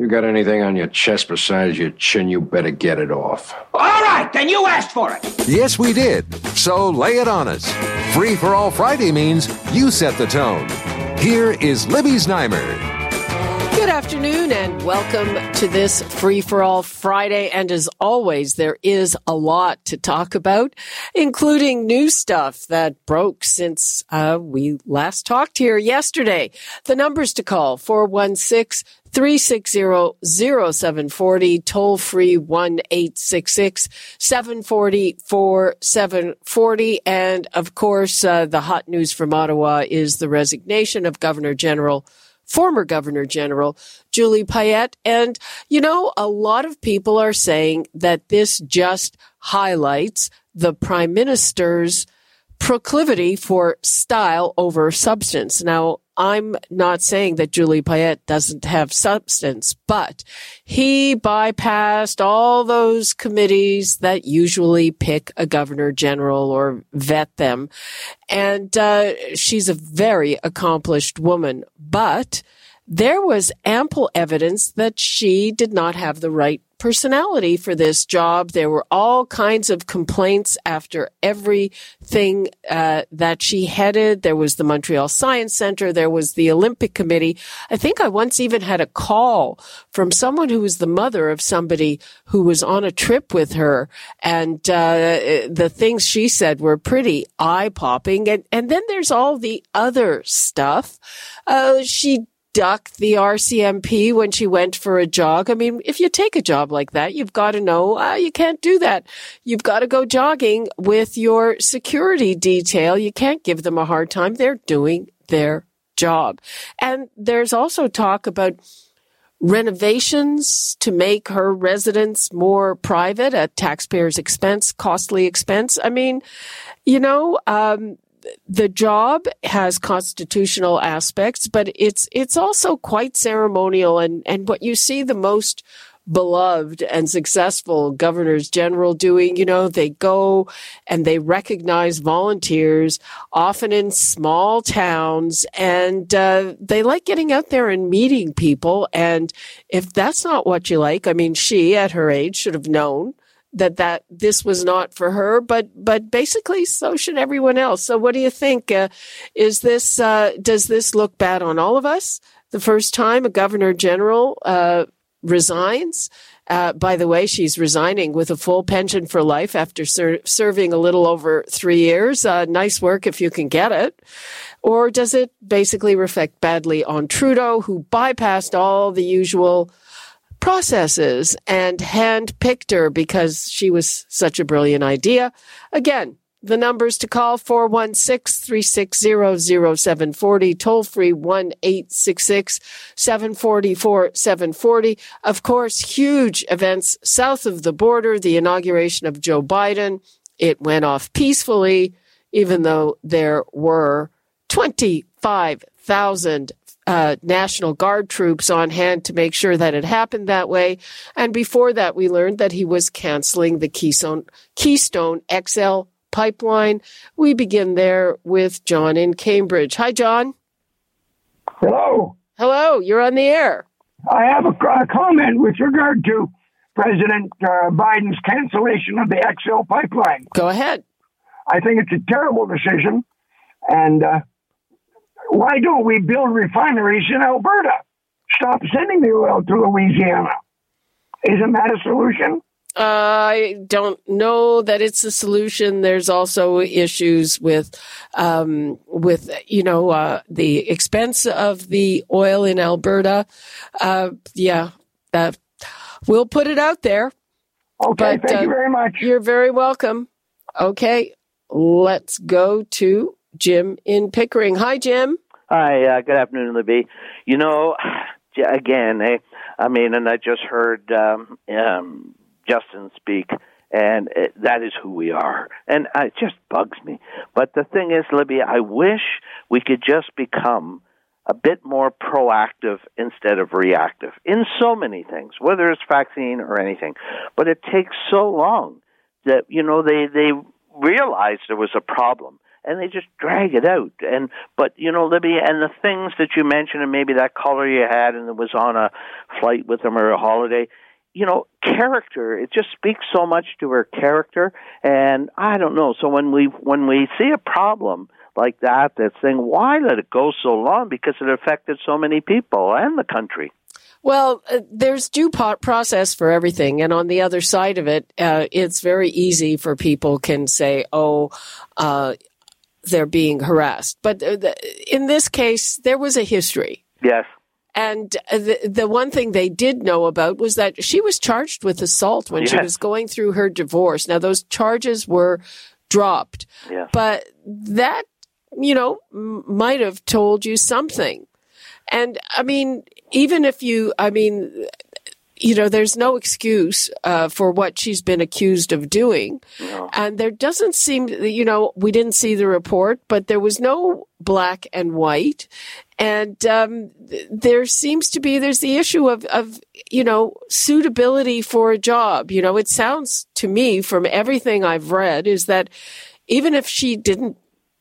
You got anything on your chest besides your chin, you better get it off. All right, then you asked for it. Yes, we did. So lay it on us. Free for all Friday means you set the tone. Here is Libby Znaimer. Good afternoon and welcome to this Free for All Friday. And as always, there is a lot to talk about, including new stuff that broke since uh, we last talked here yesterday. The numbers to call 416 360-0740, toll free 1-866-740-4740. And of course, uh, the hot news from Ottawa is the resignation of Governor General former Governor General Julie Payette. And, you know, a lot of people are saying that this just highlights the Prime Minister's proclivity for style over substance. Now, I'm not saying that Julie Payette doesn't have substance, but he bypassed all those committees that usually pick a governor general or vet them. And uh, she's a very accomplished woman, but there was ample evidence that she did not have the right personality for this job. There were all kinds of complaints after everything uh, that she headed. There was the Montreal Science Center. There was the Olympic Committee. I think I once even had a call from someone who was the mother of somebody who was on a trip with her, and uh, the things she said were pretty eye popping. And and then there's all the other stuff. Uh, she duck the RCMP when she went for a jog. I mean, if you take a job like that, you've got to know uh, you can't do that. You've got to go jogging with your security detail. You can't give them a hard time. They're doing their job. And there's also talk about renovations to make her residence more private at taxpayers' expense, costly expense. I mean, you know, um, the job has constitutional aspects, but it's it's also quite ceremonial and and what you see the most beloved and successful governors general doing you know they go and they recognize volunteers often in small towns and uh, they like getting out there and meeting people and if that's not what you like i mean she at her age should have known that that this was not for her, but but basically so should everyone else. So what do you think? Uh, is this uh, does this look bad on all of us? The first time a governor general uh, resigns. Uh, by the way, she's resigning with a full pension for life after ser- serving a little over three years. Uh, nice work if you can get it. Or does it basically reflect badly on Trudeau, who bypassed all the usual processes and hand picked her because she was such a brilliant idea. Again, the numbers to call 416-360-0740, toll free 1-866-740-4740. Of course, huge events south of the border, the inauguration of Joe Biden. It went off peacefully, even though there were 25,000 uh, National Guard troops on hand to make sure that it happened that way. And before that, we learned that he was canceling the Keystone, Keystone XL pipeline. We begin there with John in Cambridge. Hi, John. Hello. Hello, you're on the air. I have a, a comment with regard to President uh, Biden's cancellation of the XL pipeline. Go ahead. I think it's a terrible decision, and uh, why don't we build refineries in Alberta? Stop sending the oil to Louisiana. Isn't that a solution? I don't know that it's a solution. There's also issues with, um, with you know, uh, the expense of the oil in Alberta. Uh, yeah, that we'll put it out there. Okay, but, thank uh, you very much. You're very welcome. Okay, let's go to Jim in Pickering. Hi, Jim. Hi, uh, good afternoon, Libby. You know, again, eh, I mean, and I just heard um, um, Justin speak, and it, that is who we are, and it just bugs me. But the thing is, Libby, I wish we could just become a bit more proactive instead of reactive in so many things, whether it's vaccine or anything. But it takes so long that you know they they realized there was a problem and they just drag it out. And but you know, Libby, and the things that you mentioned, and maybe that caller you had, and it was on a flight with them or a holiday. You know, character. It just speaks so much to her character, and I don't know. So when we when we see a problem like that, that's saying why let it go so long because it affected so many people and the country. Well, uh, there's due process for everything, and on the other side of it, uh, it's very easy for people can say, "Oh, uh, they're being harassed. But in this case, there was a history. Yes. And the, the one thing they did know about was that she was charged with assault when yes. she was going through her divorce. Now, those charges were dropped. Yes. But that, you know, might have told you something. And I mean, even if you, I mean, you know, there's no excuse uh, for what she's been accused of doing. No. And there doesn't seem, you know, we didn't see the report, but there was no black and white. And um, there seems to be, there's the issue of, of, you know, suitability for a job. You know, it sounds to me from everything I've read is that even if she didn't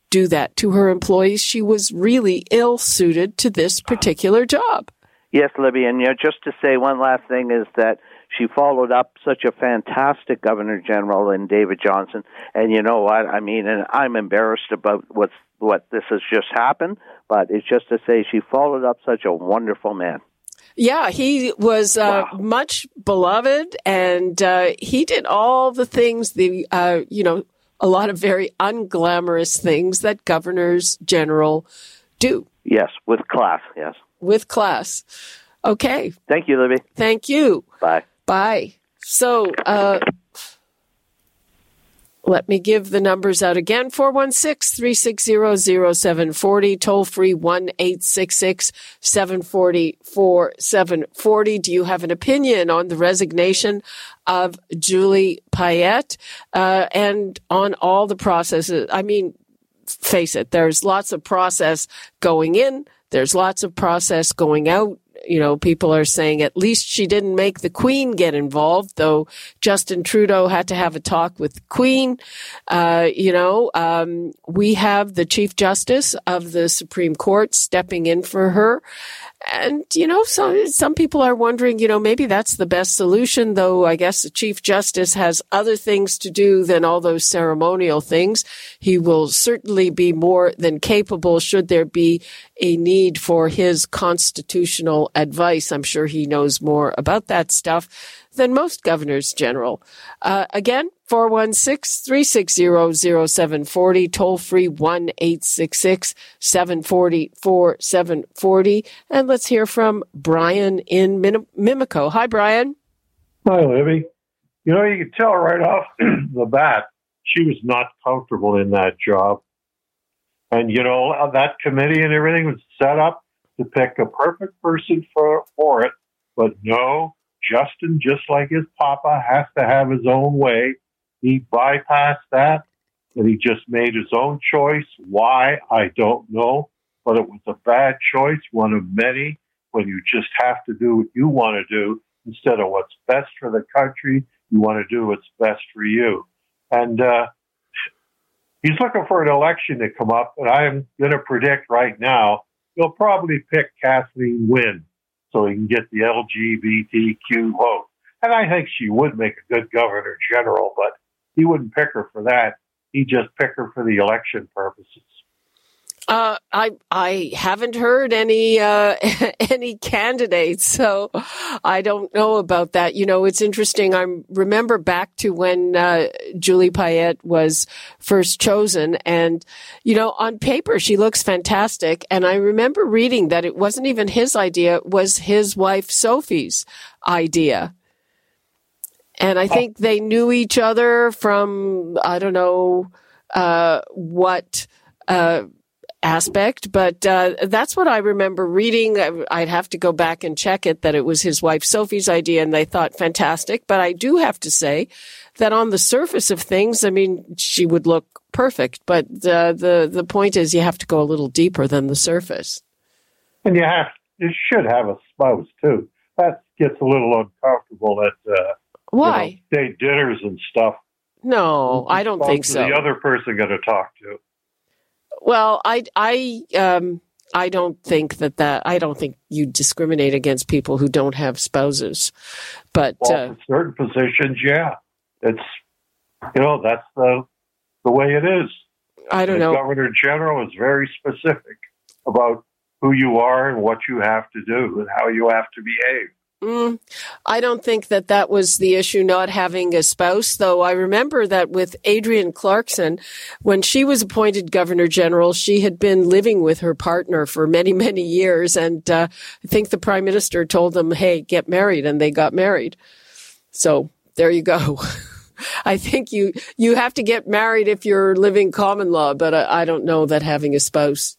do that to her employees, she was really ill suited to this particular job. Yes, Libby, and you know, just to say one last thing is that she followed up such a fantastic Governor General in David Johnston, and you know what? I mean, and I'm embarrassed about what's what this has just happened, but it's just to say she followed up such a wonderful man. Yeah, he was uh, wow. much beloved, and uh, he did all the things the uh, you know a lot of very unglamorous things that governors general do. Yes, with class. Yes with class. Okay. Thank you, Libby. Thank you. Bye. Bye. So, uh, let me give the numbers out again 416 360 0740, toll free 1 866 740 4740. Do you have an opinion on the resignation of Julie Payette uh, and on all the processes? I mean, face it, there's lots of process going in, there's lots of process going out. You know, people are saying at least she didn't make the Queen get involved, though Justin Trudeau had to have a talk with the Queen. Uh, you know, um, we have the Chief Justice of the Supreme Court stepping in for her. And, you know, some, some people are wondering, you know, maybe that's the best solution, though I guess the Chief Justice has other things to do than all those ceremonial things. He will certainly be more than capable should there be a need for his constitutional advice. I'm sure he knows more about that stuff than most governors general. Uh, again, 416-360-0740, toll free 1-866-740-4740. And let's hear from Brian in Mimico. Hi, Brian. Hi, Libby. You know, you can tell right off the bat, she was not comfortable in that job. And, you know, that committee and everything was set up to pick a perfect person for, for it. But no, Justin, just like his papa, has to have his own way. He bypassed that and he just made his own choice. Why? I don't know. But it was a bad choice, one of many, when you just have to do what you want to do instead of what's best for the country. You want to do what's best for you. And uh, he's looking for an election to come up, and I'm going to predict right now he'll probably pick Kathleen Wynne so he can get the LGBTQ vote. And I think she would make a good governor general, but he wouldn't pick her for that. He'd just pick her for the election purposes. Uh, I I haven't heard any uh, any candidates, so I don't know about that. You know, it's interesting. I remember back to when uh, Julie Payette was first chosen, and you know, on paper she looks fantastic. And I remember reading that it wasn't even his idea; it was his wife Sophie's idea. And I think they knew each other from I don't know uh, what uh, aspect, but uh, that's what I remember reading. I'd have to go back and check it that it was his wife Sophie's idea, and they thought fantastic. But I do have to say that on the surface of things, I mean, she would look perfect. But uh, the the point is, you have to go a little deeper than the surface. And you have you should have a spouse too. That gets a little uncomfortable at uh, why you know, date dinners and stuff. No, I don't think so. The other person going to talk to. Well, I, I, um, I don't think that that I don't think you discriminate against people who don't have spouses, but well, uh, certain positions, yeah, it's you know that's the the way it is. I don't the know. Governor General is very specific about who you are and what you have to do and how you have to behave. Mm, I don't think that that was the issue, not having a spouse, though. I remember that with Adrienne Clarkson, when she was appointed Governor General, she had been living with her partner for many, many years. And uh, I think the Prime Minister told them, hey, get married. And they got married. So there you go. I think you you have to get married if you're living common law, but I, I don't know that having a spouse.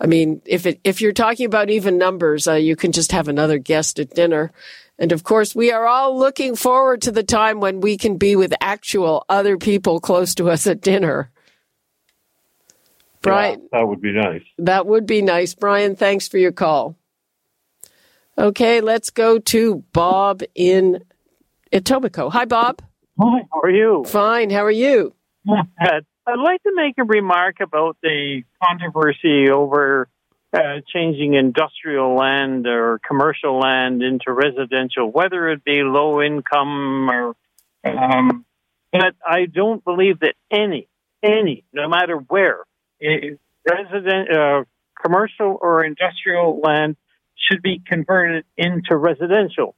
I mean, if it if you're talking about even numbers, uh, you can just have another guest at dinner. And of course, we are all looking forward to the time when we can be with actual other people close to us at dinner. Brian, yeah, that would be nice. That would be nice. Brian, thanks for your call. Okay, let's go to Bob in Etobicoke. Hi, Bob. Hi, how are you? Fine. How are you? I'd like to make a remark about the controversy over uh, changing industrial land or commercial land into residential, whether it be low income or. Um, but I don't believe that any, any, no matter where, resident, uh, commercial or industrial land should be converted into residential.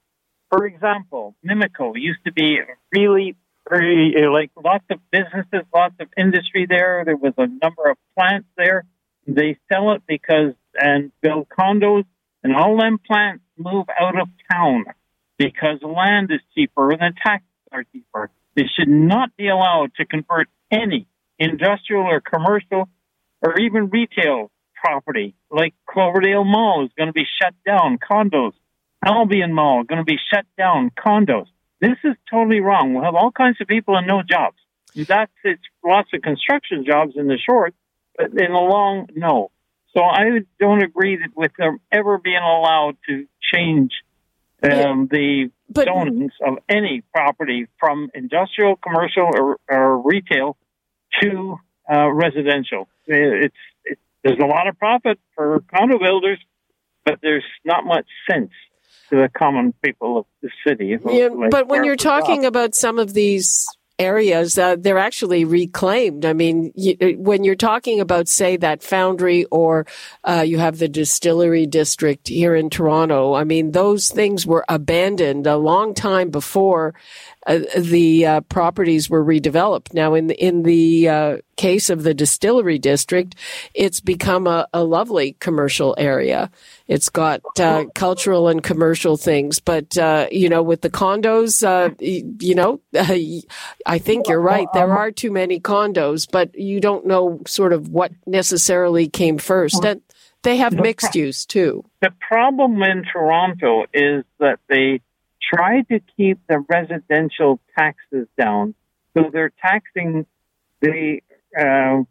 For example, Mimico used to be really very uh, like lots of businesses, lots of industry there. There was a number of plants there. They sell it because and build condos, and all them plants move out of town because land is cheaper and taxes are cheaper. They should not be allowed to convert any industrial or commercial or even retail property like Cloverdale Mall is going to be shut down, condos. Albion Mall going to be shut down, condos. This is totally wrong. We'll have all kinds of people and no jobs. That's it's lots of construction jobs in the short, but in the long, no. So I don't agree that with them ever being allowed to change um, the but, zonings of any property from industrial, commercial, or, or retail to uh, residential. It's it, there's a lot of profit for condo builders, but there's not much sense to the common people of the city. Yeah, but when you're talking about some of these areas, uh, they're actually reclaimed. I mean, you, uh, when you're talking about, say, that foundry or uh, you have the distillery district here in Toronto, I mean, those things were abandoned a long time before uh, the uh, properties were redeveloped. Now, in the, in the uh, case of the distillery district, it's become a, a lovely commercial area. It's got uh, cultural and commercial things, but uh, you know, with the condos, uh, you know, I think you're right. There are too many condos, but you don't know sort of what necessarily came first. And they have mixed use too. The problem in Toronto is that they try to keep the residential taxes down. So they're taxing the uh,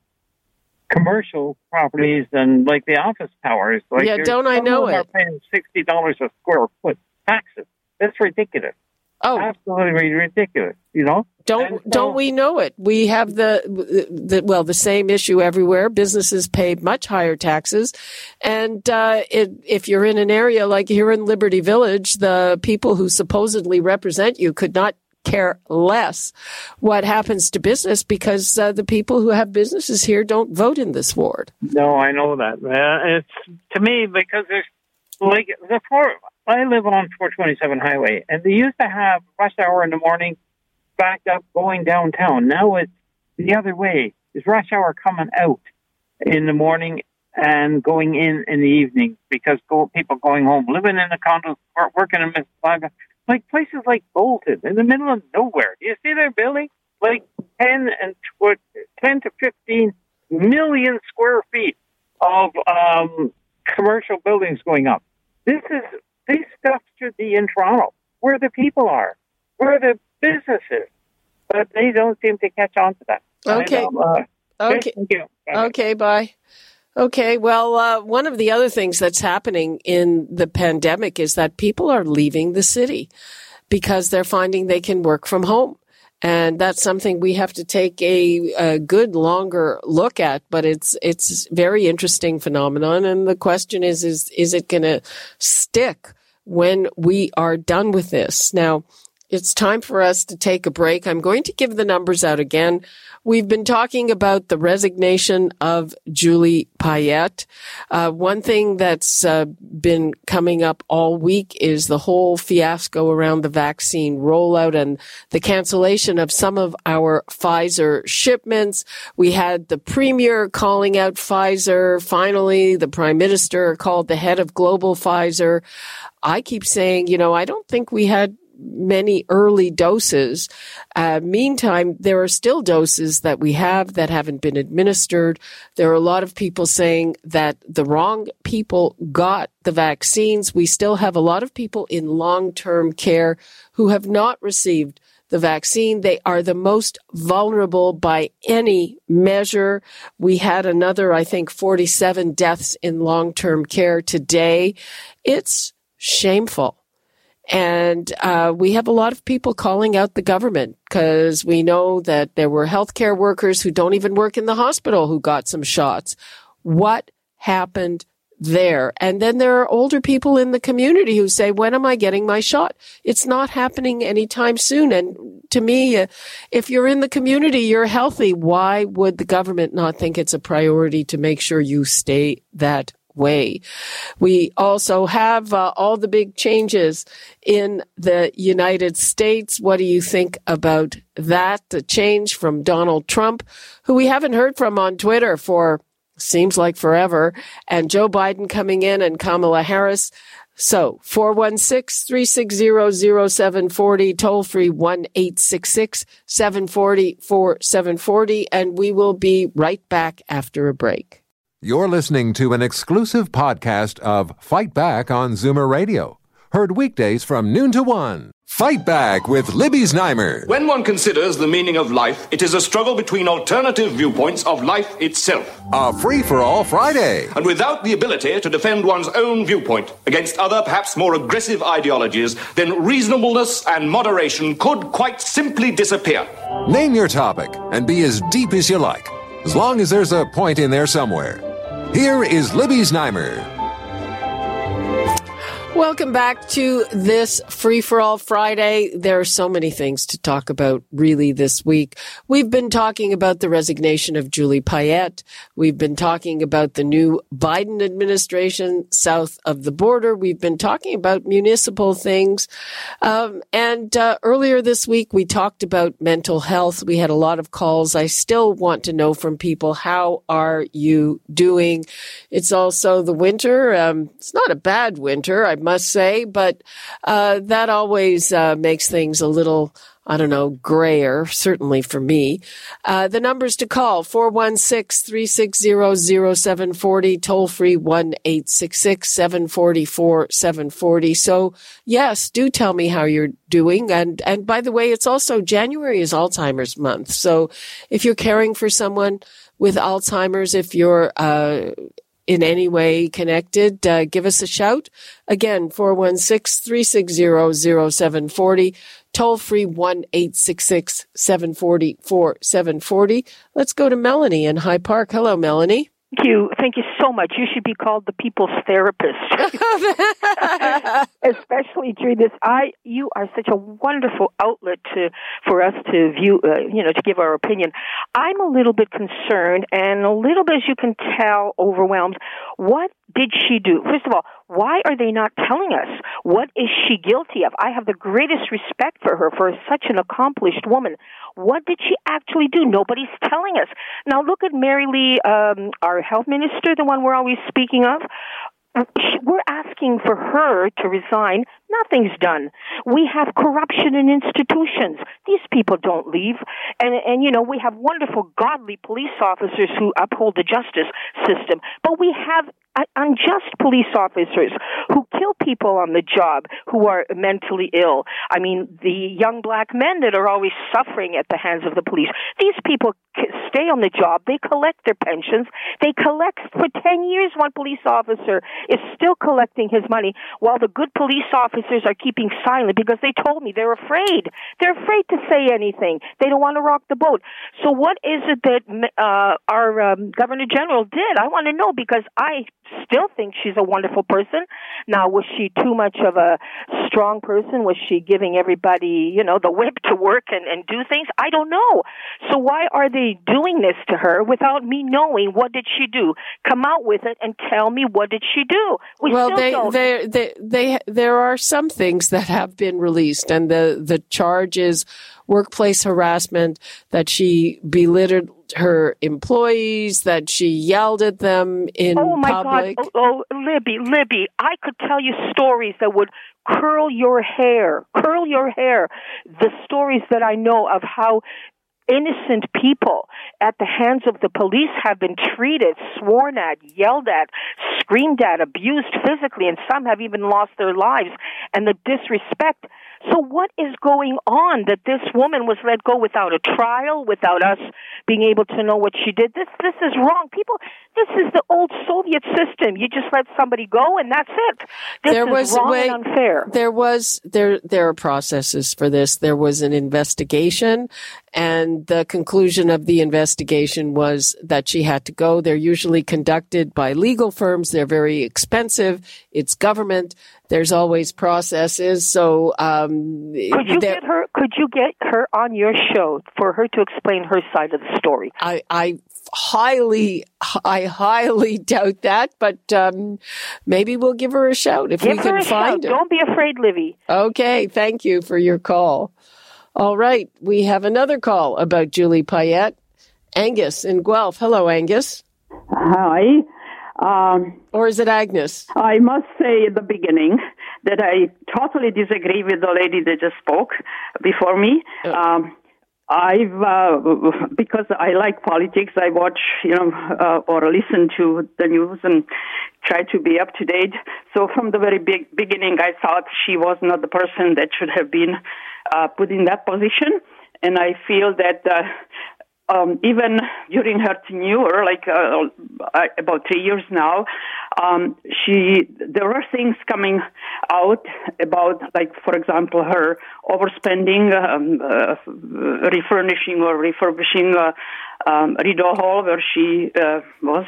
commercial properties and like the office towers. Like yeah, don't I know it? Paying sixty dollars a square foot taxes. That's ridiculous. Oh, absolutely ridiculous. You know. Don't so, don't we know it? We have the, the well the same issue everywhere. Businesses pay much higher taxes, and uh, it, if you're in an area like here in Liberty Village, the people who supposedly represent you could not care less what happens to business because uh, the people who have businesses here don't vote in this ward. No, I know that. Uh, it's to me because there's like the four. I live on 427 highway, and they used to have rush hour in the morning, backed up going downtown. Now it's the other way. Is rush hour coming out in the morning and going in in the evening because go, people going home, living in the condos, working in Mississauga, like places like Bolton in the middle of nowhere. Do you see their building? Like 10 and tw- 10 to 15 million square feet of um, commercial buildings going up. This is this stuff should be in Toronto, where the people are, where the businesses, but they don't seem to catch on to that. Okay. Uh, Okay. Thank you. Bye. Okay, bye. Okay, well, uh, one of the other things that's happening in the pandemic is that people are leaving the city because they're finding they can work from home. And that's something we have to take a, a good longer look at, but it's, it's very interesting phenomenon. And the question is, is, is it going to stick when we are done with this? Now, it's time for us to take a break. I'm going to give the numbers out again. We've been talking about the resignation of Julie Payette. Uh, one thing that's uh, been coming up all week is the whole fiasco around the vaccine rollout and the cancellation of some of our Pfizer shipments. We had the premier calling out Pfizer. Finally, the prime minister called the head of global Pfizer. I keep saying, you know, I don't think we had many early doses. Uh, meantime, there are still doses that we have that haven't been administered. There are a lot of people saying that the wrong people got the vaccines. We still have a lot of people in long-term care who have not received the vaccine. They are the most vulnerable by any measure. We had another, I think, 47 deaths in long-term care today. It's shameful. And uh, we have a lot of people calling out the government because we know that there were healthcare workers who don't even work in the hospital who got some shots. What happened there? And then there are older people in the community who say, when am I getting my shot? It's not happening anytime soon. And to me, uh, if you're in the community, you're healthy. Why would the government not think it's a priority to make sure you stay that way. We also have uh, all the big changes in the United States. What do you think about that? The change from Donald Trump, who we haven't heard from on Twitter for seems like forever, and Joe Biden coming in and Kamala Harris. So 416-360-0740, toll free 1-866-740-4740, and we will be right back after a break. You're listening to an exclusive podcast of Fight Back on Zoomer Radio. Heard weekdays from noon to one. Fight Back with Libby Znaimer. When one considers the meaning of life, it is a struggle between alternative viewpoints of life itself. A free for all Friday. And without the ability to defend one's own viewpoint against other, perhaps more aggressive ideologies, then reasonableness and moderation could quite simply disappear. Name your topic and be as deep as you like, as long as there's a point in there somewhere. Here is Libby Znaimer. Welcome back to this Free for All Friday. There are so many things to talk about really this week. We've been talking about the resignation of Julie Payette. We've been talking about the new Biden administration south of the border. We've been talking about municipal things. Um, and uh, earlier this week, we talked about mental health. We had a lot of calls. I still want to know from people, how are you doing? It's also the winter. Um, it's not a bad winter. I must say, but uh, that always uh, makes things a little, I don't know, grayer, certainly for me. Uh, the numbers to call, 416-360-0740, toll free 1-866-740-4740. So yes, do tell me how you're doing. And, and by the way, it's also January is Alzheimer's month. So if you're caring for someone with Alzheimer's, if you're, uh, in any way connected, uh, give us a shout. Again, 416-360-0740, toll free 1-866-740-4740. Let's go to Melanie in High Park. Hello, Melanie. Thank you. Thank you so much. You should be called the people's therapist, especially during this. I, you are such a wonderful outlet to for us to view, uh, you know, to give our opinion. I'm a little bit concerned and a little bit, as you can tell, overwhelmed. What did she do? First of all, why are they not telling us? What is she guilty of? I have the greatest respect for her for such an accomplished woman. What did she actually do? Nobody's telling us. Now look at Merrilee, um, our health minister, the one we're always speaking of. we're asking for her to resign. Nothing's done. We have corruption in institutions. These people don't leave. And, and, you know, we have wonderful, godly police officers who uphold the justice system. But we have uh, unjust police officers who kill people on the job who are mentally ill. I mean, the young black men that are always suffering at the hands of the police. These people stay on the job. They collect their pensions. They collect for 10 years. One police officer is still collecting his money while the good police officers are keeping silent because they told me they're afraid. They're afraid to say anything. They don't want to rock the boat. So what is it that uh, our um, Governor General did? I want to know because I still think she's a wonderful person. Now, was she too much of a strong person? Was she giving everybody, you know, the whip to work and, and do things? I don't know. So why are they doing this to her without me knowing what did she do? Come out with it and tell me what did she do? We well, they, they, they, they, there are some things that have been released, and the the charge is workplace harassment that she belittled her employees, that she yelled at them in oh my public. God. Oh, oh, Libby, Libby, I could tell you stories that would curl your hair, curl your hair. The stories that I know of how innocent people at the hands of the police have been treated, sworn at, yelled at, screamed at, abused physically, and some have even lost their lives. And the disrespect so what is going on that this woman was let go without a trial, without us being able to know what she did? This this is wrong. People, this is the old Soviet system. You just let somebody go and that's it. This there was, wrong wait, and unfair. There was there there are processes for this. There was an investigation and the conclusion of the investigation was that she had to go. They're usually conducted by legal firms. They're very expensive. It's government. There's always processes. So, um, could you get her? Could you get her on your show for her to explain her side of the story? I, I highly, I highly doubt that, but um, maybe we'll give her a shout if give we can find shout. her. Don't be afraid, Livy. Okay, thank you for your call. All right, we have another call about Julie Payette. Angus in Guelph. Hello, Angus. Hi. Um, or is it Agnes? I must say at the beginning that I totally disagree with the lady that just spoke before me. Oh. Um, I've uh, because I like politics. I watch, you know, uh, or listen to the news and try to be up to date. So from the very big beginning, I thought she was not the person that should have been uh, put in that position. And I feel that uh, um, even during her tenure, like uh, uh, about three years now, um, she there were things coming out about, like for example, her overspending, um, uh, refurnishing or refurbishing uh, um, Rideau Hall where she was,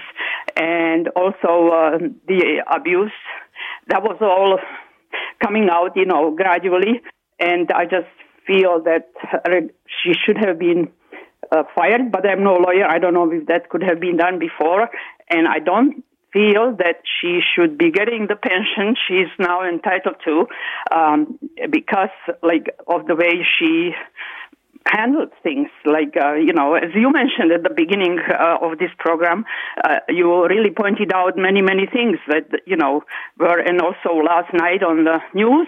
and also the abuse. That was all coming out, you know, gradually, and I just feel that she should have been uh, fired, but I'm no lawyer. I don't know if that could have been done before, and I don't feel that she should be getting the pension she's now entitled to um, because, like, of the way she handled things. Like, uh, you know, as you mentioned at the beginning uh, of this program, uh, you really pointed out many, many things that, you know, were, and also last night on the news,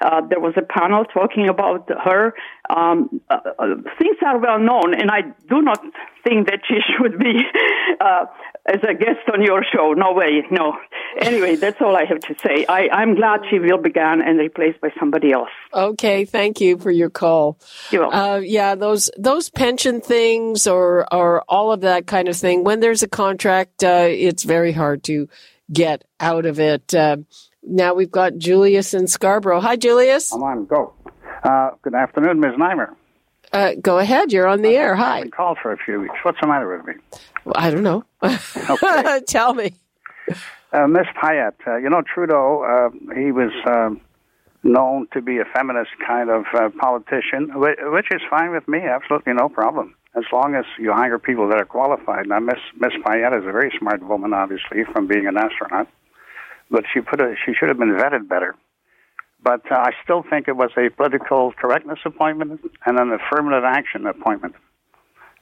uh, there was a panel talking about her. Um, uh, uh, things are well known, and I do not think that she should be as a guest on your show. No way, no. Anyway, that's all I have to say. I, I'm glad she will be gone and replaced by somebody else. Okay, thank you for your call. You're welcome yeah, those those pension things or or all of that kind of thing. When there's a contract, uh, it's very hard to get out of it. Uh, now we've got Julius in Scarborough. Hi, Julius. I'm on. Go. Uh, good afternoon, Ms. Neimer. Uh, go ahead. You're on the air. Hi. I've been called for a few weeks. What's the matter with me? Well, I don't know. Okay. Tell me. Uh, Miss Payette, uh, you know Trudeau. Uh, he was um, known to be a feminist kind of uh, politician, which is fine with me. Absolutely no problem. As long as you hire people that are qualified. Now, Miss Miss Payette is a very smart woman, obviously, from being an astronaut, but she put a, she should have been vetted better. But uh, I still think it was a political correctness appointment and an affirmative action appointment.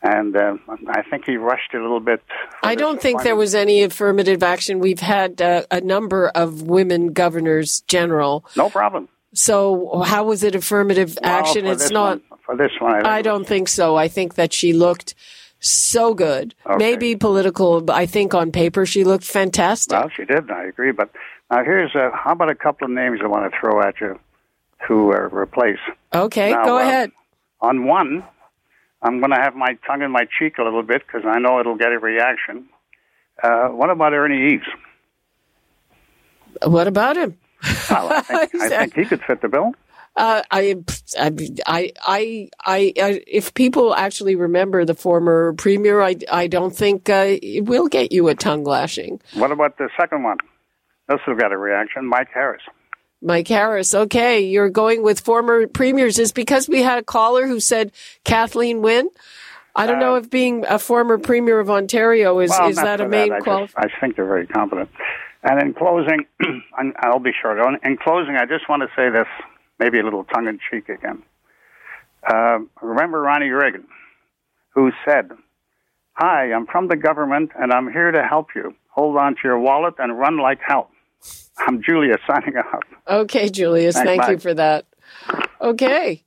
And uh, I think he rushed it a little bit. I don't think there was any affirmative action. We've had uh, a number of women governors general. No problem. So how was it affirmative Well, action? It's not. one- for this one. I, think I don't think so. I think that she looked so good. Maybe political. but I think on paper she looked fantastic. Well, she did. I agree. But now here's uh, how about a couple of names I want to throw at you to uh, replace. Okay, Now, go uh, ahead. On one, I'm going to have my tongue in my cheek a little bit because I know it'll get a reaction. Uh, what about Ernie Eves? What about him? Well, I think, I think he could fit the bill. Uh, I, I, I, I, I, if people actually remember the former premier, I, I don't think uh, it will get you a tongue lashing. What about the second one? This will get a reaction. Mike Harris. Mike Harris. Okay, you're going with former premiers. Is because we had a caller who said Kathleen Wynne. I don't know if being a former premier of Ontario is Well, is that a main I, I think they're very competent. And in closing, I'll be short. In closing, I just want to say this, maybe a little tongue in cheek again. Uh, remember Ronnie Reagan, who said, Hi, I'm from the government and I'm here to help you. Hold on to your wallet and run like hell. I'm Julia signing out. Okay, Julius, Thanks, thank bye. you for that. Okay.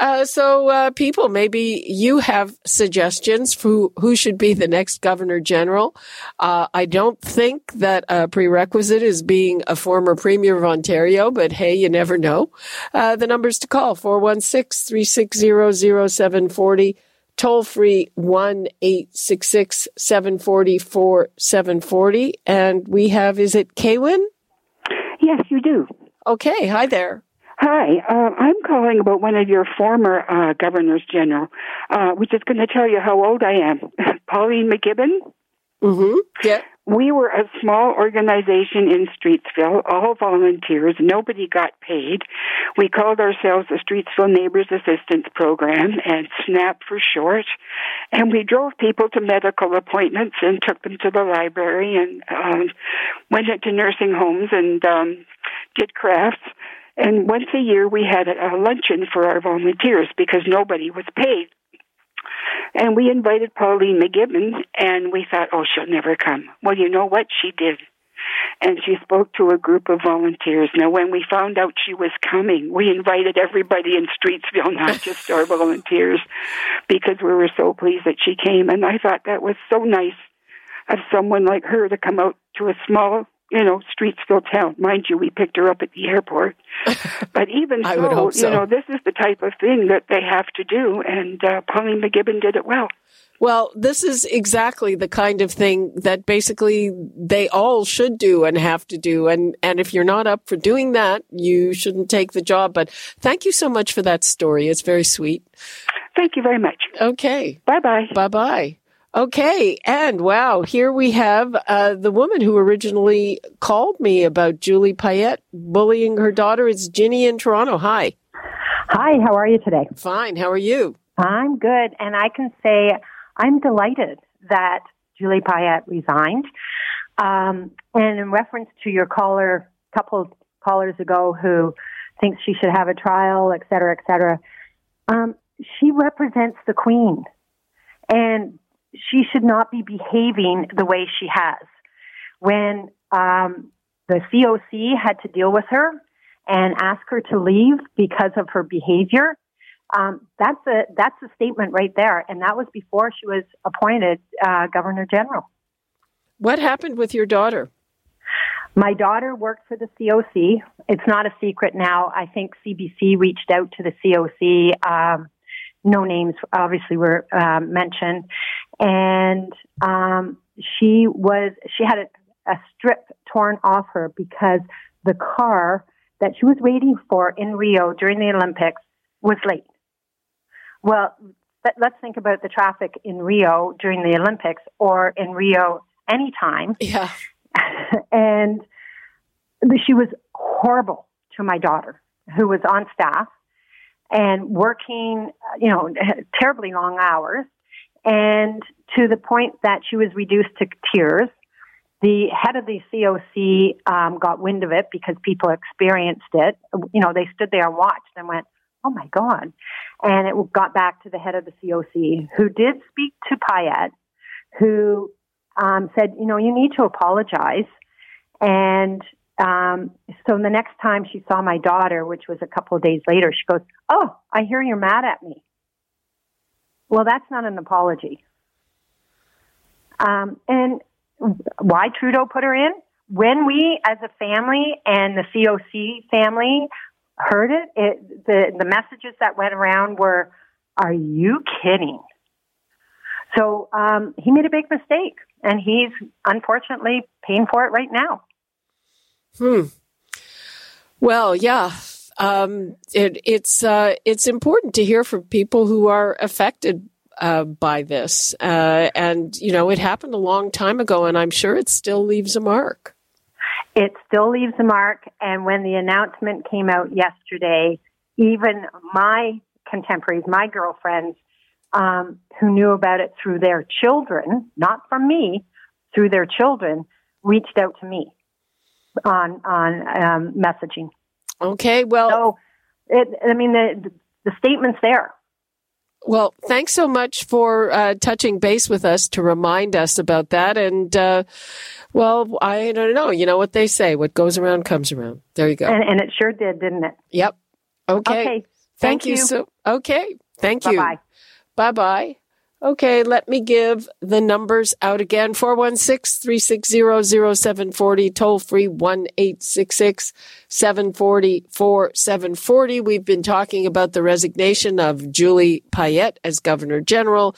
Uh, so, uh, people, maybe you have suggestions for who, who should be the next governor general. Uh, I don't think that a prerequisite is being a former premier of Ontario, but hey, you never know. Uh, the numbers to call 416 360 0740, toll free 1 866 740 4740. And we have, is it Kaywin? Yes, you do. Okay, hi there. Hi, uh, I'm calling about one of your former uh, governors general, uh, which is going to tell you how old I am. Pauline McGibbon. Mm-hmm. Yeah. We were a small organization in Streetsville, all volunteers. Nobody got paid. We called ourselves the Streetsville Neighbors Assistance Program, and SNAP for short. And we drove people to medical appointments and took them to the library and um, went into nursing homes and um, did crafts. And once a year, we had a a luncheon for our volunteers because nobody was paid. And we invited Pauline McGibbon, and we thought, oh, she'll never come. Well, you know what? She did. And she spoke to a group of volunteers. Now, when we found out she was coming, we invited everybody in Streetsville, not just our volunteers, because we were so pleased that she came. And I thought that was so nice of someone like her to come out to a small, you know, Streetsville town. Mind you, we picked her up at the airport. but even so, so. you know, this is the type of thing that they have to do, and uh, Pauline McGibbon did it well. Well, this is exactly the kind of thing that basically they all should do and have to do. And, and if you're not up for doing that, you shouldn't take the job. But thank you so much for that story. It's very sweet. Thank you very much. Okay. Bye bye. Bye bye. Okay. And wow, here we have uh, the woman who originally called me about Julie Payette bullying her daughter. It's Ginny in Toronto. Hi. Hi, how are you today? Fine. How are you? I'm good, and I can say I'm delighted that Julie Payette resigned. Um, and in reference to your caller, couple callers ago, who thinks she should have a trial, et cetera, et cetera, um, she represents the Queen, and she should not be behaving the way she has. When um, the COC had to deal with her and ask her to leave because of her behavior, um, that's a that's a statement right there, and that was before she was appointed uh, governor general. What happened with your daughter? My daughter worked for the COC. It's not a secret now. I think CBC reached out to the COC. Um, no names obviously were um, mentioned, and um, she was she had a, a strip torn off her because the car that she was waiting for in Rio during the Olympics was late. Well, let- let's think about the traffic in Rio during the Olympics or in Rio anytime. Yeah. and she was horrible to my daughter, who was on staff and working, you know, terribly long hours, and to the point that she was reduced to tears. The head of the COC um, got wind of it because people experienced it. You know, they stood there and watched and went, oh my God. And it got back to the head of the COC who did speak to Payette, who um, said, you know, you need to apologize. And um, so the next time she saw my daughter, which was a couple of days later, she goes, Oh, I hear you're mad at me. Well, that's not an apology. Um, and why Trudeau put her in? When we, as a family and the COC family, heard it, it the, the messages that went around were, Are you kidding? So um, he made a big mistake, and he's unfortunately paying for it right now. Hmm. Well, yeah. Um, it, it's uh, it's important to hear from people who are affected uh, by this, uh, and you know it happened a long time ago, and I'm sure it still leaves a mark. It still leaves a mark, and when the announcement came out yesterday, even my contemporaries, my girlfriends, um, who knew about it through their children, not from me, through their children, reached out to me on on um, messaging. Okay, well, so it, I mean the the statement's there. Well, thanks so much for uh, touching base with us to remind us about that. And uh, well, I don't know. You know what they say: what goes around comes around. There you go. And, and it sure did, didn't it? Yep. Okay. Okay. Thank, Thank you. you. so. Okay. Thank you. Bye-bye. Bye bye. Okay, let me give the numbers out again 416 360 0740, toll free 1 866 740 4740. We've been talking about the resignation of Julie Payette as Governor General.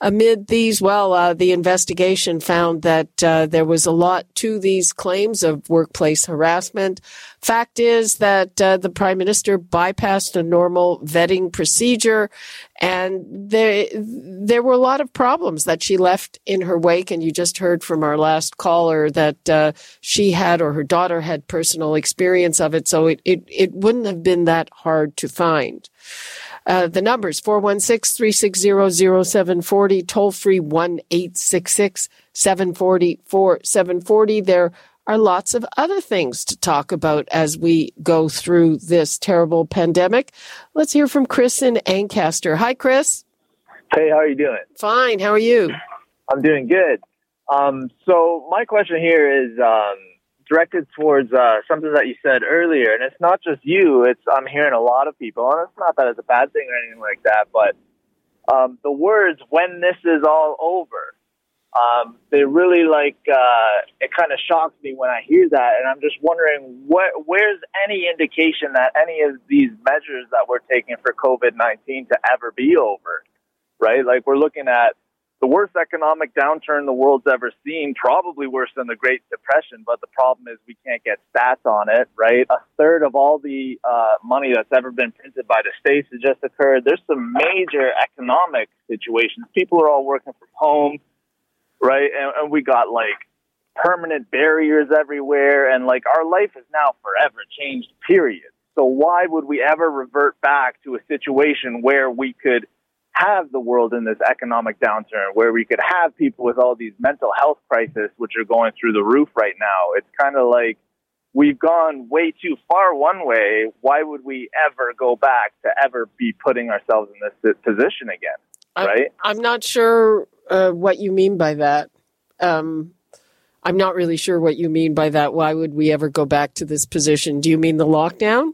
Amid these, well, uh, the investigation found that uh, there was a lot to these claims of workplace harassment. Fact is that uh, the Prime Minister bypassed a normal vetting procedure and there, there were a lot of problems that she left in her wake. And you just heard from our last caller that uh, she had or her daughter had personal experience of it. So it, it, it wouldn't have been that hard to find. Uh, the numbers 416 360 0740, toll free 1 866 740 4740. There are lots of other things to talk about as we go through this terrible pandemic. Let's hear from Chris in Ancaster. Hi, Chris. Hey, how are you doing? Fine. How are you? I'm doing good. Um, so my question here is um, directed towards uh, something that you said earlier, and it's not just you. It's I'm hearing a lot of people, and it's not that it's a bad thing or anything like that, but um, the words "when this is all over." Um, they really like uh, it kind of shocks me when I hear that, and I'm just wondering what where's any indication that any of these measures that we're taking for COVID nineteen to ever be over, right? Like we're looking at the worst economic downturn the world's ever seen, probably worse than the Great Depression. But the problem is we can't get stats on it, right? A third of all the uh, money that's ever been printed by the states has just occurred. There's some major economic situations. People are all working from home right? And, and we got like permanent barriers everywhere, and like our life is now forever changed, period. So why would we ever revert back to a situation where we could have the world in this economic downturn, where we could have people with all these mental health crises, which are going through the roof right now? It's kind of like we've gone way too far one way. Why would we ever go back to ever be putting ourselves in this position again? Right? I'm, I'm not sure uh, what you mean by that. Um, I'm not really sure what you mean by that. Why would we ever go back to this position? Do you mean the lockdown?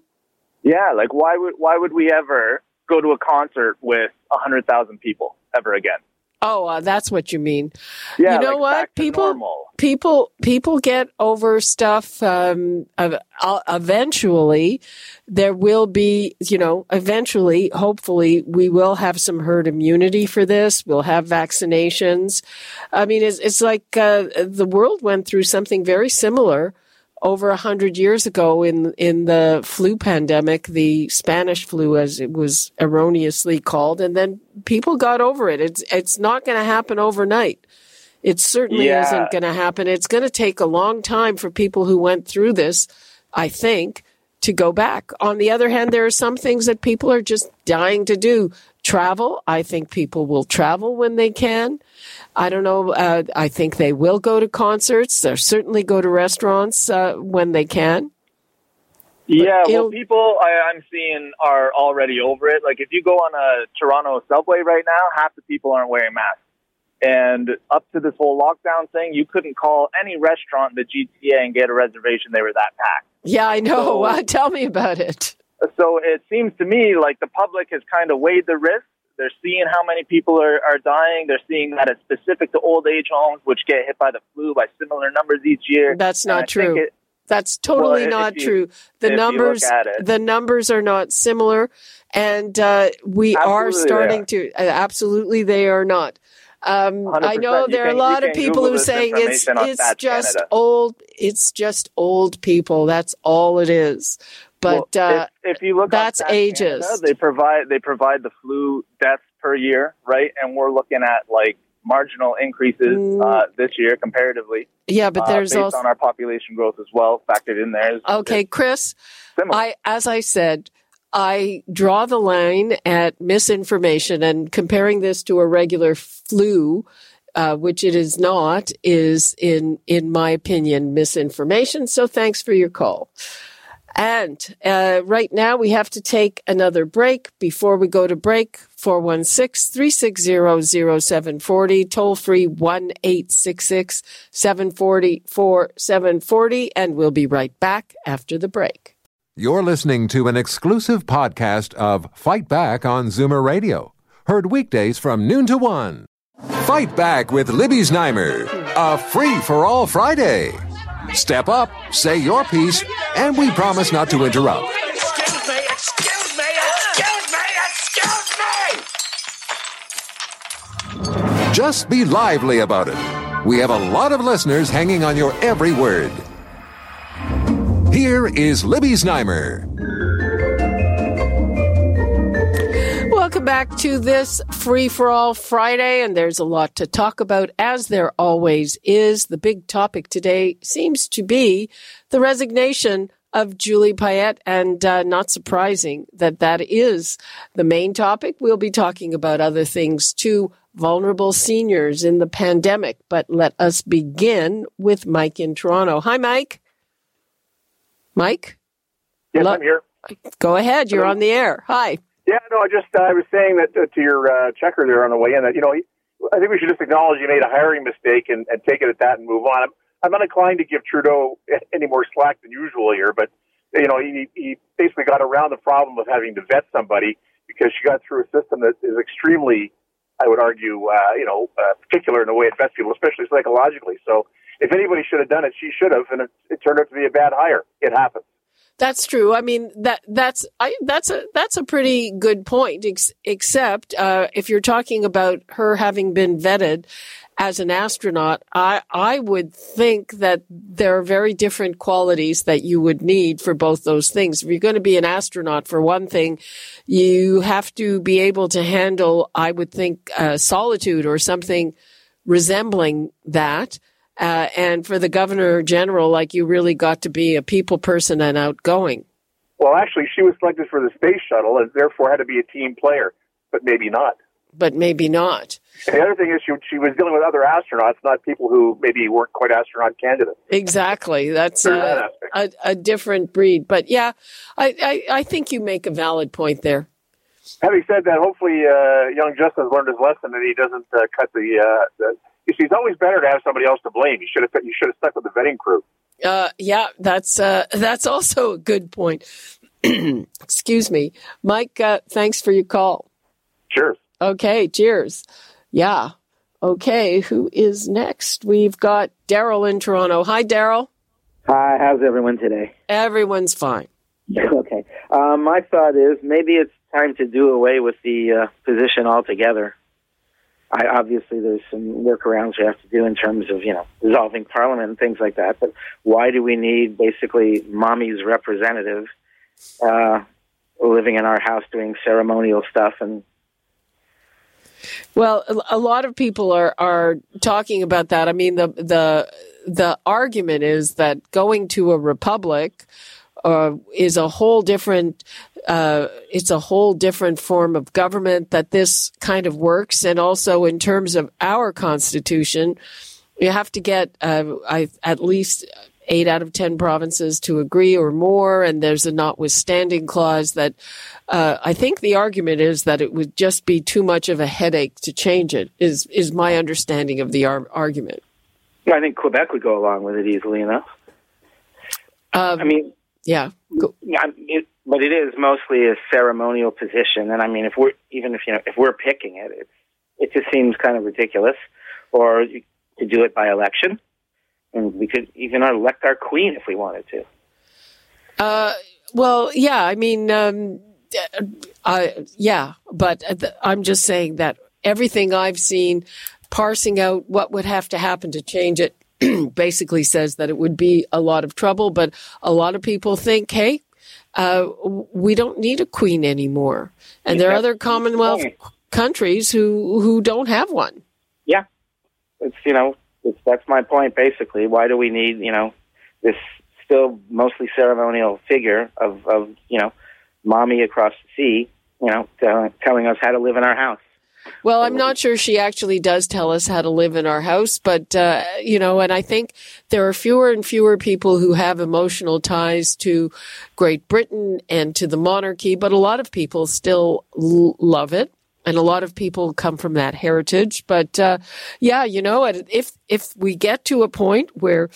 Yeah, like why would why would we ever go to a concert with hundred thousand people ever again? Oh, uh, that's what you mean. Yeah, you know like what? People, normal. people, people get over stuff. Um, ev- uh, eventually, there will be, you know, eventually, hopefully, we will have some herd immunity for this. We'll have vaccinations. I mean, it's, it's like uh, the world went through something very similar over a hundred years ago in in the flu pandemic, the Spanish flu, as it was erroneously called, and then people got over it. It's it's not going to happen overnight. It certainly Yeah. isn't going to happen. It's going to take a long time for people who went through this, I think, to go back. On the other hand, there are some things that people are just dying to do. Travel, I think people will travel when they can. I don't know. Uh, I think they will go to concerts. They'll certainly go to restaurants uh, when they can. Yeah, well, people I, I'm seeing are already over it. Like, if you go on a Toronto subway right now, half the people aren't wearing masks. And up to this whole lockdown thing, you couldn't call any restaurant in the GTA and get a reservation. They were that packed. Yeah, I know. So- Uh, Tell me about it. So it seems to me like the public has kind of weighed the risk. They're seeing how many people are, are dying. They're seeing that it's specific to old age homes, which get hit by the flu by similar numbers each year. That's not true. it- That's totally Well, not you- true. The if you look numbers, the numbers are not similar, and uh, we are Absolutely they starting are. to. Uh, absolutely, they are not. Um, I know there are a lot of people Google who saying it's it's just Canada. old. It's just old people. That's all it is. But Well, uh, if, if you look, that's ageist. Canada, they provide they provide the flu deaths per year, right? And we're looking at like marginal increases uh, this year comparatively. Mm. Yeah, but uh, there's based also- on our population growth as well factored in there. Okay, Chris, I as I said, I draw the line at misinformation and comparing this to a regular flu, uh, which it is not, is in in my opinion misinformation. So thanks for your call. And uh, right now we have to take another break. Before we go to break, 416 360 0740, toll free 1 866 740 4740, and we'll be right back after the break. You're listening to an exclusive podcast of Fight Back on Zoomer Radio. Heard weekdays from noon to one. Fight Back with Libby Znaimer, a free for all Friday. Step up, say your piece, and we promise not to interrupt. Excuse me, excuse me, excuse me, excuse me! Just be lively about it. We have a lot of listeners hanging on your every word. Here is Libby Znaimer. Welcome back to this Free for All Friday, and there's a lot to talk about, as there always is. The big topic today seems to be the resignation of Julie Payette, and uh, not surprising that that is the main topic. We'll be talking about other things too, vulnerable seniors in the pandemic. But let us begin with Mike in Toronto. Hi, Mike. Mike? Yes, Hello? I'm here. Go ahead. You're on the air. Hi. Yeah, no, I just uh, I was saying that uh, to your uh, checker there on the way in that you know I think we should just acknowledge he made a hiring mistake and, and take it at that and move on. I'm, I'm not inclined to give Trudeau any more slack than usual here, but you know he he basically got around the problem of having to vet somebody because she got through a system that is extremely, I would argue, uh, you know, uh, particular in the way it vets people, especially psychologically. So if anybody should have done it, she should have, and it, it turned out to be a bad hire. It happens. That's true. I mean that that's I that's a that's a pretty good point. Ex- except uh, if you're talking about her having been vetted as an astronaut, I I would think that there are very different qualities that you would need for both those things. If you're going to be an astronaut, for one thing, you have to be able to handle, I would think, uh, solitude or something resembling that. Uh, and for the governor general, like you really got to be a people person and outgoing. Well, actually, she was selected for the space shuttle and therefore had to be a team player, but maybe not. But maybe not. And the other thing is she, she was dealing with other astronauts, not people who maybe weren't quite astronaut candidates. Exactly. That's that a, a different breed. But yeah, I, I, I think you make a valid point there. Having said that, hopefully uh, young Justin learned his lesson and he doesn't uh, cut the. Uh, the you see, it's always better to have somebody else to blame. You should have you should have stuck with the vetting crew. Uh, yeah, that's uh, that's also a good point. Excuse me, Mike. Uh, thanks for your call. Cheers. Okay, cheers. Yeah. Okay, who is next? We've got Daryl in Toronto. Hi, Daryl. Hi, how's everyone today? Everyone's fine. Okay. Um, my thought is maybe it's time to do away with the uh, position altogether. I obviously there's some workarounds we have to do in terms of you know dissolving parliament and things like that. But why do we need basically mommy's representative uh, living in our house doing ceremonial stuff and Well, a- a lot of people are are talking about that. I mean, the the the argument is that going to a republic uh, is a whole different. Uh, it's a whole different form of government that this kind of works, and also in terms of our constitution, you have to get uh, I, at least eight out of 10 provinces to agree or more. And there's a notwithstanding clause that uh, I think the argument is that it would just be too much of a headache to change it, is, is my understanding of the ar- argument. I think Quebec would go along with it easily enough. Um, I mean, yeah. Yeah, it, but it is mostly a ceremonial position, and I mean, if we're even if you know if we're picking it, it it just seems kind of ridiculous. Or to do it by election, and we could even elect our queen if we wanted to. Uh, well, yeah, I mean, um, uh, yeah, but I'm just saying that everything I've seen parsing out what would have to happen to change it basically says that it would be a lot of trouble, but a lot of people think, hey, uh, we don't need a queen anymore. And there are other Commonwealth countries who, who don't have one. Yeah. It's, you know, it's, that's my point basically. Why do we need, you know, this still mostly ceremonial figure of, of you know, mommy across the sea, you know, telling, telling us how to live in our house? Well, I'm not sure she actually does tell us how to live in our house, but, uh, you know, and I think there are fewer and fewer people who have emotional ties to Great Britain and to the monarchy, but a lot of people still l- love it. And a lot of people come from that heritage. But, uh, yeah, you know, if, if we get to a point where,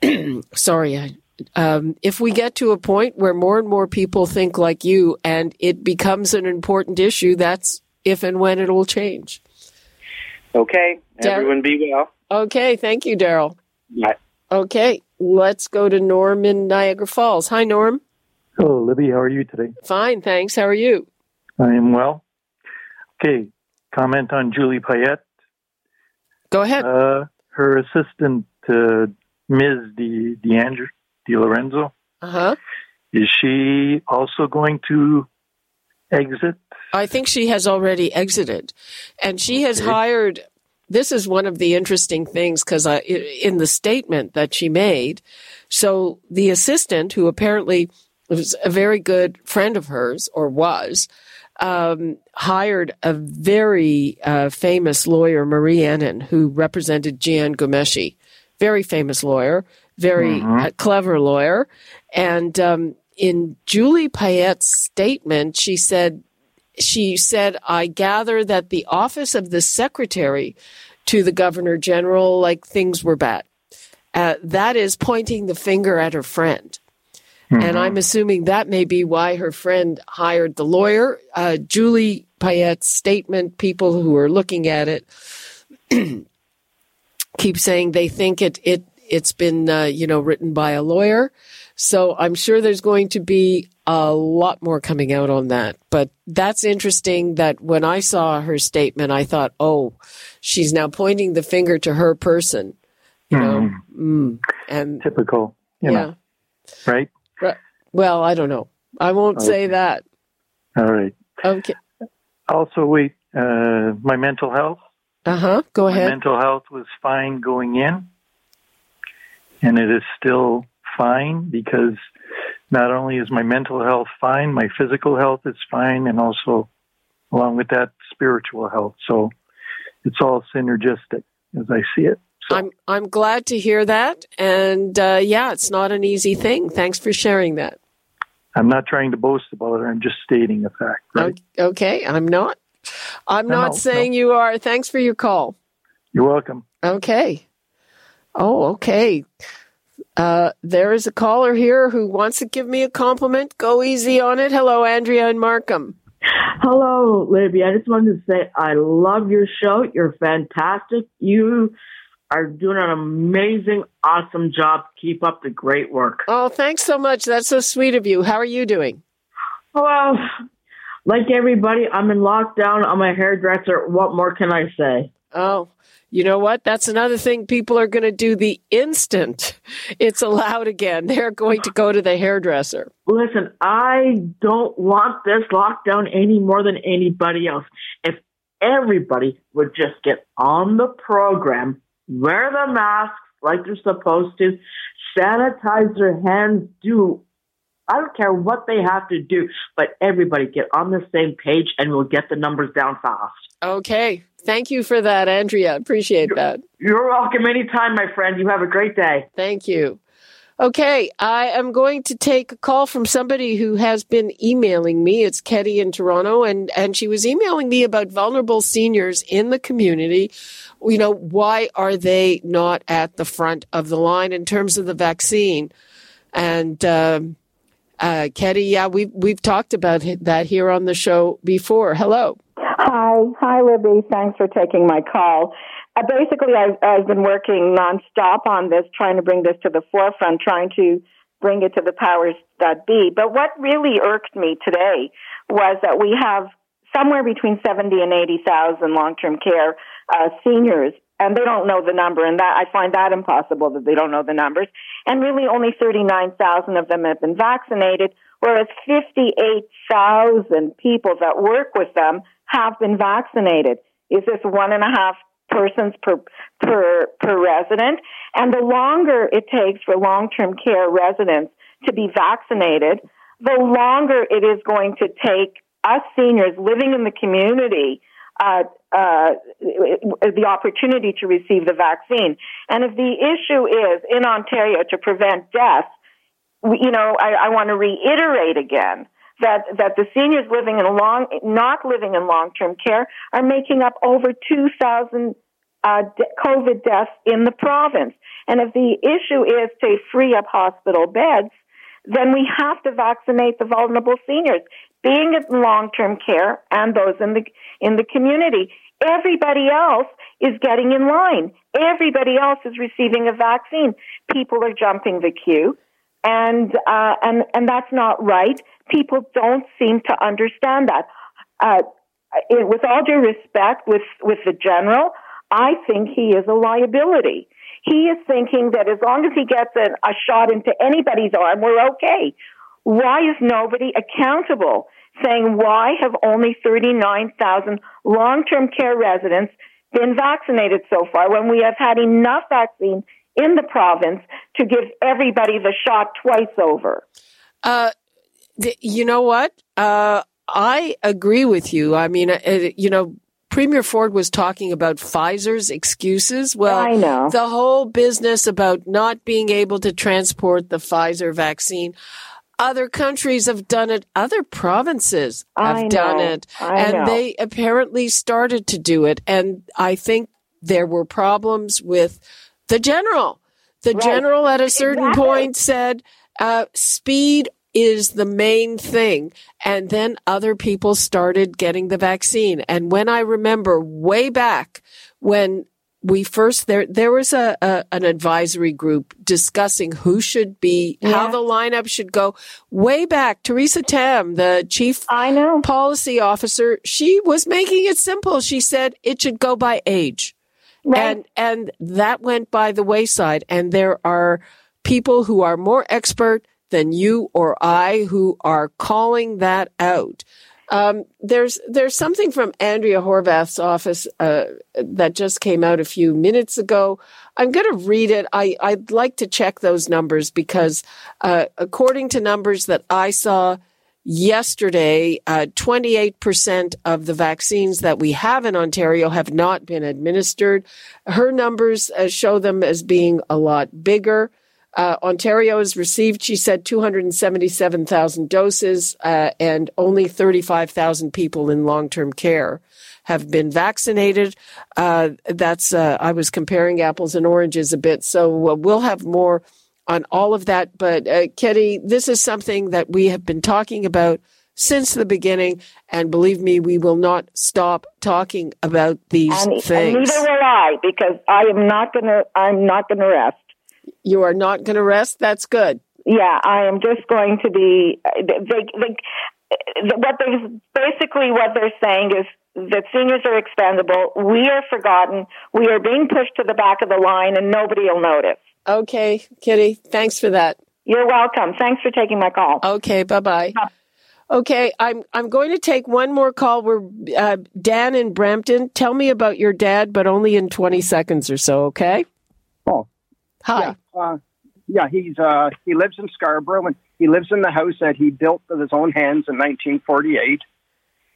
sorry, I, um, if we get to a point where more and more people think like you and it becomes an important issue, that's if and when it will change. Okay. Dar- Everyone be well. Okay. Thank you, Daryl. Bye. Okay. Let's go to Norm in Niagara Falls. Hi, Norm. Hello, Libby. How are you today? Fine. Thanks. How are you? I am well. Okay. Comment on Julie Payette. Go ahead. Uh, her assistant, uh, Ms. Di, DeAndre, Di Lorenzo. Uh huh. Is she also going to exit? I think she has already exited, and she has hired. This is one of the interesting things because in the statement that she made, so the assistant, who apparently was a very good friend of hers or was, um, hired a very uh, famous lawyer, Marie Henein, who represented Jian Ghomeshi, very famous lawyer, very Mhm. uh, clever lawyer, and um, in Julie Payette's statement, she said she said, I gather that the office of the secretary to the governor general, like things were bad. Uh, that is pointing the finger at her friend. And I'm assuming that may be why her friend hired the lawyer. Uh, Julie Payette's statement, people who are looking at it keep saying they think it, it, it's been, uh, you know, written by a lawyer. So I'm sure there's going to be a lot more coming out on that. But that's interesting that when I saw her statement, I thought, oh, she's now pointing the finger to her person. You know, mm. and typical, you yeah. know, right? Right. Well, I don't know. I won't Okay. say that. All right. Okay. Also, wait, uh, my mental health. Uh huh. Go My ahead. mental health was fine going in, and it is still fine because not only is my mental health fine, my physical health is fine, and also, along with that, spiritual health. So it's all synergistic as I see it. I'm I'm glad to hear that, and uh, yeah, it's not an easy thing. Thanks for sharing that. I'm not trying to boast about it. I'm just stating a fact, right? Okay, I'm not. I'm No, not no, saying you are. Thanks for your call. You're welcome. Okay. Oh, okay. Uh, there is a caller here who wants to give me a compliment. Go easy on it. Hello, Andrea and Markham. Hello, Libby. I just wanted to say I love your show. You're fantastic. You are doing an amazing, awesome job. Keep up the great work. Oh, thanks so much. That's so sweet of you. How are you doing? Well, like everybody, I'm in lockdown. I'm a hairdresser. What more can I say? Oh, you know what? That's another thing people are going to do the instant it's allowed again. They're going to go to the hairdresser. Listen, I don't want this lockdown any more than anybody else. If everybody would just get on the program, wear the masks like they're supposed to, sanitize their hands, do I don't care what they have to do, but everybody get on the same page and we'll get the numbers down fast. Okay. Thank you for that, Andrea. Appreciate that. You're welcome anytime, my friend. You have a great day. Thank you. Okay, I am going to take a call from somebody who has been emailing me. It's Ketty in Toronto, and, and she was emailing me about vulnerable seniors in the community. You know, why are they not at the front of the line in terms of the vaccine? And um, uh, Ketty, yeah, we've we've talked about that here on the show before. Hello. Hi, hi, Libby. Thanks for taking my call. Uh, basically, I've, I've been working nonstop on this, trying to bring this to the forefront, trying to bring it to the powers that be. But what really irked me today was that we have somewhere between 70 and 80,000 long-term care uh, seniors, and they don't know the number, and that I find that impossible that they don't know the numbers. And really, only 39,000 of them have been vaccinated, whereas 58,000 people that work with them have been vaccinated. Is this one and a half persons per per per resident. And the longer it takes for long-term care residents to be vaccinated, the longer it is going to take us seniors living in the community uh, uh, the opportunity to receive the vaccine. And if the issue is in Ontario to prevent death, you know, I, I want to reiterate again that, that the seniors living in long, not living in long-term care are making up over 2,000 uh, COVID deaths in the province. And if the issue is to free up hospital beds, then we have to vaccinate the vulnerable seniors, being in long-term care and those in the, in the community. Everybody else is getting in line. Everybody else is receiving a vaccine. People are jumping the queue. And, uh, and, and that's not right people don't seem to understand that. Uh, it, with all due respect, with with the general, I think he is a liability. He is thinking that as long as he gets a, a shot into anybody's arm, we're okay. Why is nobody accountable? Saying why have only 39,000 long-term care residents been vaccinated so far when we have had enough vaccine in the province to give everybody the shot twice over? Uh, you know what? Uh, I agree with you. I mean, uh, you know, Premier Ford was talking about Pfizer's excuses. Well, I know. the whole business about not being able to transport the Pfizer vaccine. Other countries have done it. Other provinces have I done know. it. I and know. they apparently started to do it. And I think there were problems with the general. The Right. general at a certain Exactly. point said, uh, speed is the main thing. And then other people started getting the vaccine. And when I remember way back when we first there there was a, a an advisory group discussing who should be how the lineup should go way back theresa tam the chief I know. policy officer she was making it simple she said it should go by age and and that went by the wayside and there are people who are more expert than you or I who are calling that out. Um, there's there's something from Andrea Horvath's office uh, that just came out a few minutes ago. I'm going to read it. I I'd like to check those numbers because uh, according to numbers that I saw yesterday, uh, 28% of the vaccines that we have in Ontario have not been administered. Her numbers uh, show them as being a lot bigger. Uh, Ontario has received, she said, 277,000 doses, uh, and only 35,000 people in long-term care have been vaccinated. Uh, that's, uh, I was comparing apples and oranges a bit. So we'll have more on all of that. But, uh, Ketty, this is something that we have been talking about since the beginning. And believe me, we will not stop talking about these And, and things. neither will I, because I am not gonna. I'm not gonna rest. You are not going to rest? That's good. Yeah, I am just going to be. They, they, what they basically what they're saying is that seniors are expendable. We are forgotten. We are being pushed to the back of the line, and nobody will notice. Okay, Kitty, thanks for that. You're welcome. Thanks for taking my call. Okay, bye bye. Okay, I'm I'm going to take one more call. We're uh, Dan in Brampton. Tell me about your dad, but only in 20 seconds or so. Okay. Oh, Hi. Yeah, uh, yeah, he's uh, he lives in Scarborough and he lives in the house that he built with his own hands in 1948.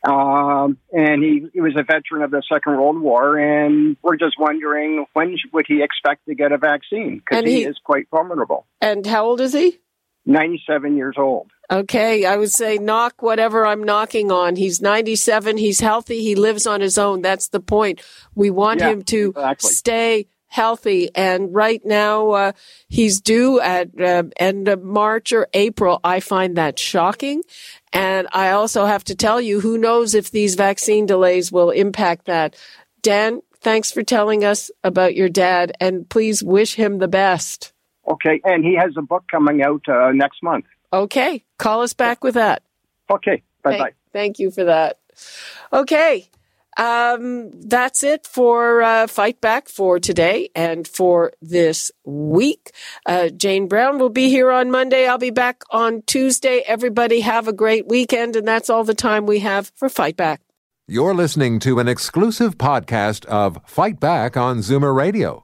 Um, and he, he was a veteran of the Second World War, and we're just wondering when would he expect to get a vaccine because he, he- is quite vulnerable. And how old is he? 97 years old. Okay, I would say knock whatever I'm knocking on. He's 97, he's healthy, he lives on his own. That's the point. We want Yeah, him to exactly. stay healthy. And right now, uh, he's due at uh, end of March or April. I find that shocking. And I also have to tell you, who knows if these vaccine delays will impact that. Dan, thanks for telling us about your dad, and please wish him the best. Okay, and he has a book coming out uh, next month. Okay, call us back with that. Okay, bye bye. Thank, thank you for that. Okay. Um, that's it for uh, Fight Back for today and for this week. Uh, Jane Brown will be here on Monday. I'll be back on Tuesday. Everybody have a great weekend, and that's all the time we have for Fight Back. You're listening to an exclusive podcast of Fight Back on Zoomer Radio.